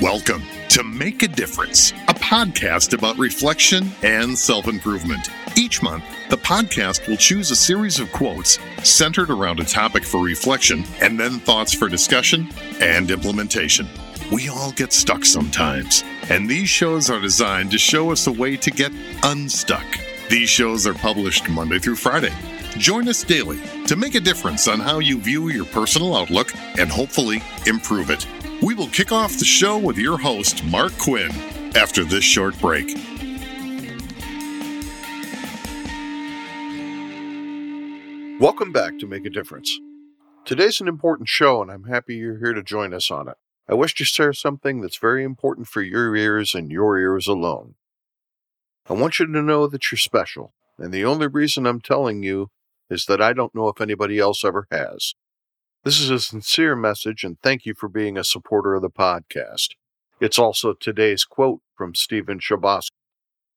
Welcome to Make a Difference, a podcast about reflection and self improvement. Each month, the podcast will choose a series of quotes centered around a topic for reflection and then thoughts for discussion and implementation. We all get stuck sometimes, and these shows are designed to show us a way to get unstuck. These shows are published Monday through Friday. Join us daily to make a difference on how you view your personal outlook and hopefully improve it. We will kick off the show with your host, Mark Quinn, after this short break. Welcome back to Make a Difference. Today's an important show, and I'm happy you're here to join us on it. I wish to share something that's very important for your ears and your ears alone. I want you to know that you're special, and the only reason I'm telling you is that I don't know if anybody else ever has. This is a sincere message, and thank you for being a supporter of the podcast. It's also today's quote from Stephen Chbosky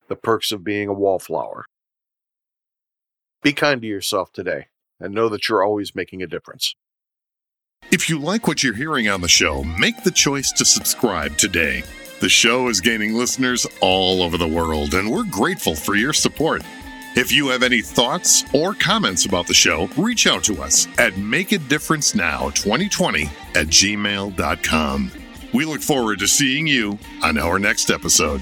The Perks of Being a Wallflower. Be kind to yourself today, and know that you're always making a difference. If you like what you're hearing on the show, make the choice to subscribe today. The show is gaining listeners all over the world, and we're grateful for your support. If you have any thoughts or comments about the show, reach out to us at makeadifferencenow2020 at gmail.com. We look forward to seeing you on our next episode.